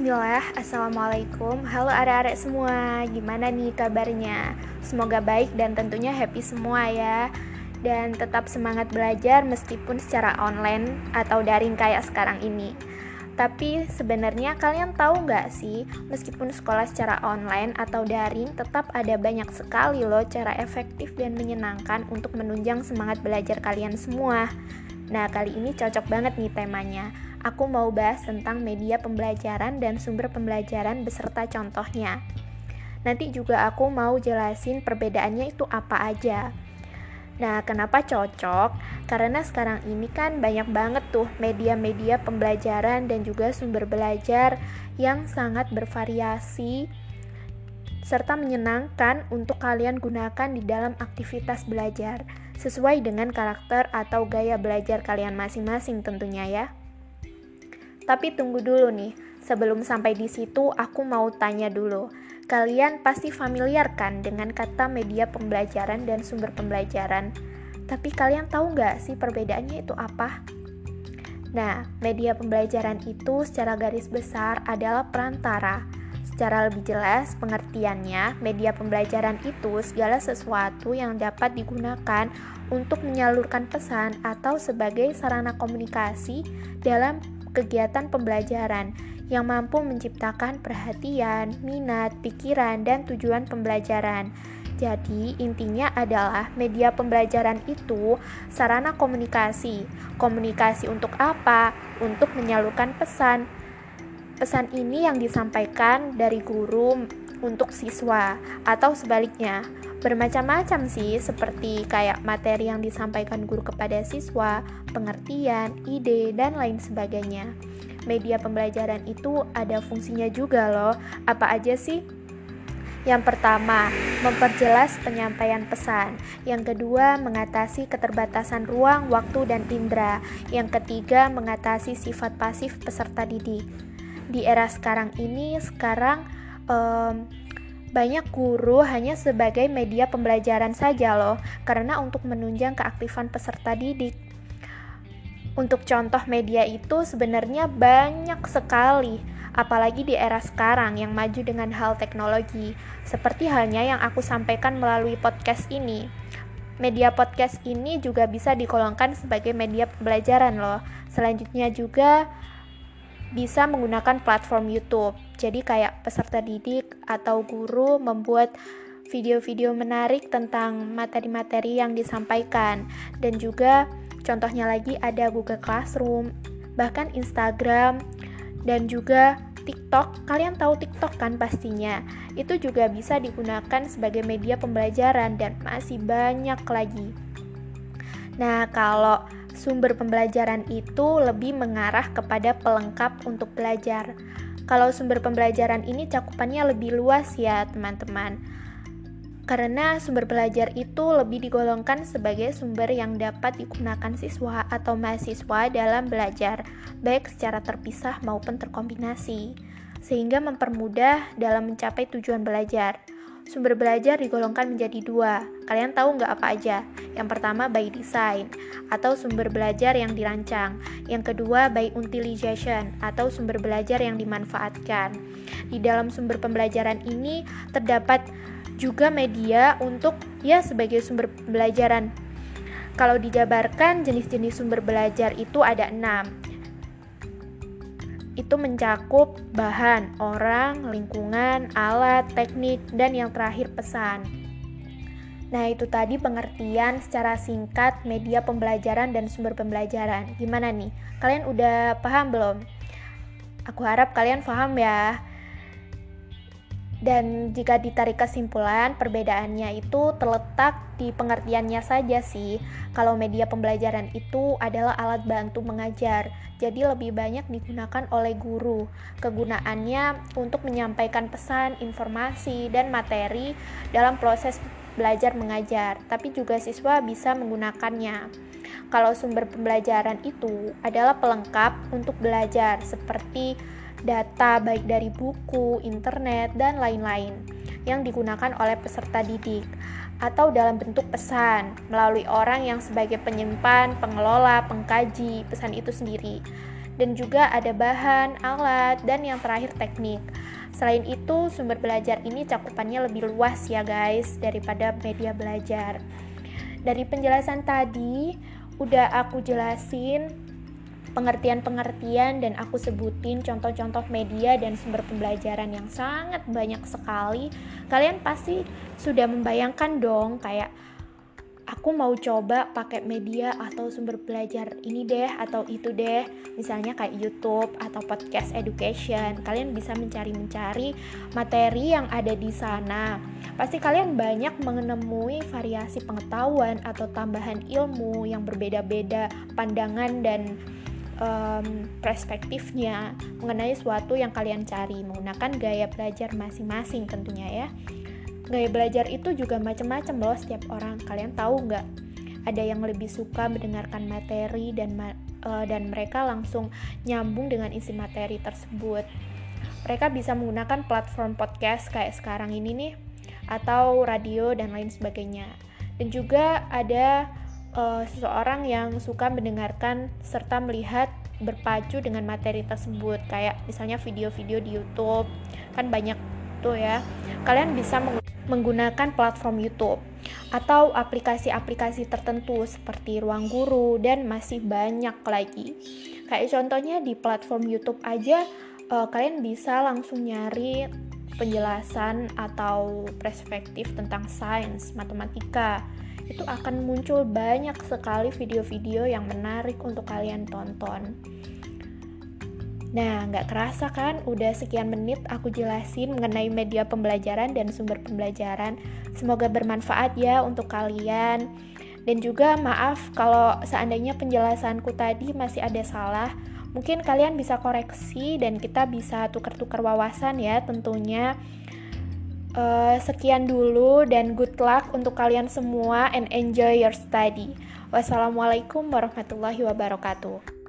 Bismillah, Assalamualaikum. Halo arek-arek semua, gimana nih kabarnya? Semoga baik dan tentunya happy semua ya. Dan tetap semangat belajar meskipun secara online atau daring kayak sekarang ini. Tapi sebenarnya kalian tahu nggak sih, meskipun sekolah secara online atau daring Tetap ada banyak sekali loh cara efektif dan menyenangkan untuk menunjang semangat belajar kalian semua Nah kali ini cocok banget nih temanya aku mau bahas tentang media pembelajaran dan sumber pembelajaran beserta contohnya. Nanti juga aku mau jelasin perbedaannya itu apa aja. Nah, kenapa cocok? Karena sekarang ini kan banyak banget tuh media-media pembelajaran dan juga sumber belajar yang sangat bervariasi serta menyenangkan untuk kalian gunakan di dalam aktivitas belajar sesuai dengan karakter atau gaya belajar kalian masing-masing tentunya ya. Tapi tunggu dulu nih, sebelum sampai di situ aku mau tanya dulu. Kalian pasti familiar kan dengan kata media pembelajaran dan sumber pembelajaran? Tapi kalian tahu nggak sih perbedaannya itu apa? Nah, media pembelajaran itu secara garis besar adalah perantara. Secara lebih jelas, pengertiannya, media pembelajaran itu segala sesuatu yang dapat digunakan untuk menyalurkan pesan atau sebagai sarana komunikasi dalam kegiatan pembelajaran yang mampu menciptakan perhatian, minat, pikiran, dan tujuan pembelajaran. Jadi, intinya adalah media pembelajaran itu sarana komunikasi. Komunikasi untuk apa? Untuk menyalurkan pesan. Pesan ini yang disampaikan dari guru untuk siswa atau sebaliknya. Bermacam-macam sih, seperti kayak materi yang disampaikan guru kepada siswa, pengertian, ide, dan lain sebagainya. Media pembelajaran itu ada fungsinya juga loh. Apa aja sih? Yang pertama, memperjelas penyampaian pesan. Yang kedua, mengatasi keterbatasan ruang, waktu, dan indera. Yang ketiga, mengatasi sifat pasif peserta didik. Di era sekarang ini, sekarang um, banyak guru hanya sebagai media pembelajaran saja loh, karena untuk menunjang keaktifan peserta didik. Untuk contoh media itu sebenarnya banyak sekali, apalagi di era sekarang yang maju dengan hal teknologi, seperti halnya yang aku sampaikan melalui podcast ini. Media podcast ini juga bisa dikolongkan sebagai media pembelajaran loh. Selanjutnya juga bisa menggunakan platform YouTube. Jadi kayak peserta didik atau guru membuat video-video menarik tentang materi-materi yang disampaikan dan juga contohnya lagi ada Google Classroom, bahkan Instagram dan juga TikTok. Kalian tahu TikTok kan pastinya. Itu juga bisa digunakan sebagai media pembelajaran dan masih banyak lagi. Nah, kalau sumber pembelajaran itu lebih mengarah kepada pelengkap untuk belajar. Kalau sumber pembelajaran ini cakupannya lebih luas ya, teman-teman. Karena sumber belajar itu lebih digolongkan sebagai sumber yang dapat digunakan siswa atau mahasiswa dalam belajar, baik secara terpisah maupun terkombinasi, sehingga mempermudah dalam mencapai tujuan belajar. Sumber belajar digolongkan menjadi dua. Kalian tahu nggak apa aja? Yang pertama by design atau sumber belajar yang dirancang. Yang kedua by utilization atau sumber belajar yang dimanfaatkan. Di dalam sumber pembelajaran ini terdapat juga media untuk ya sebagai sumber pembelajaran. Kalau dijabarkan jenis-jenis sumber belajar itu ada enam itu mencakup bahan, orang, lingkungan, alat, teknik, dan yang terakhir pesan. Nah, itu tadi pengertian secara singkat media pembelajaran dan sumber pembelajaran. Gimana nih? Kalian udah paham belum? Aku harap kalian paham ya. Dan jika ditarik kesimpulan, perbedaannya itu terletak di pengertiannya saja sih. Kalau media pembelajaran itu adalah alat bantu mengajar, jadi lebih banyak digunakan oleh guru. Kegunaannya untuk menyampaikan pesan, informasi, dan materi dalam proses belajar mengajar, tapi juga siswa bisa menggunakannya. Kalau sumber pembelajaran itu adalah pelengkap untuk belajar seperti data baik dari buku, internet, dan lain-lain yang digunakan oleh peserta didik atau dalam bentuk pesan melalui orang yang sebagai penyimpan, pengelola, pengkaji pesan itu sendiri. dan juga ada bahan, alat, dan yang terakhir teknik. Selain itu, sumber belajar ini cakupannya lebih luas ya guys daripada media belajar. Dari penjelasan tadi, udah aku jelasin pengertian-pengertian dan aku sebutin contoh-contoh media dan sumber pembelajaran yang sangat banyak sekali. Kalian pasti sudah membayangkan dong kayak aku mau coba pakai media atau sumber belajar ini deh atau itu deh misalnya kayak YouTube atau podcast education kalian bisa mencari-mencari materi yang ada di sana pasti kalian banyak menemui variasi pengetahuan atau tambahan ilmu yang berbeda-beda pandangan dan um, perspektifnya mengenai suatu yang kalian cari menggunakan gaya belajar masing-masing tentunya ya. Gaya belajar itu juga macam-macam loh setiap orang. Kalian tahu nggak? Ada yang lebih suka mendengarkan materi dan uh, dan mereka langsung nyambung dengan isi materi tersebut. Mereka bisa menggunakan platform podcast kayak sekarang ini nih atau radio dan lain sebagainya. Dan juga ada uh, seseorang yang suka mendengarkan serta melihat berpacu dengan materi tersebut. Kayak misalnya video-video di YouTube kan banyak tuh ya. Kalian bisa menggunakan platform YouTube atau aplikasi-aplikasi tertentu seperti Ruang Guru dan masih banyak lagi. Kayak contohnya di platform YouTube aja uh, kalian bisa langsung nyari penjelasan atau perspektif tentang sains, matematika, itu akan muncul banyak sekali video-video yang menarik untuk kalian tonton. Nah, nggak kerasa kan udah sekian menit aku jelasin mengenai media pembelajaran dan sumber pembelajaran. Semoga bermanfaat ya untuk kalian. Dan juga maaf kalau seandainya penjelasanku tadi masih ada salah. Mungkin kalian bisa koreksi dan kita bisa tukar-tukar wawasan ya tentunya. Uh, sekian dulu dan good luck untuk kalian semua and enjoy your study. Wassalamualaikum warahmatullahi wabarakatuh.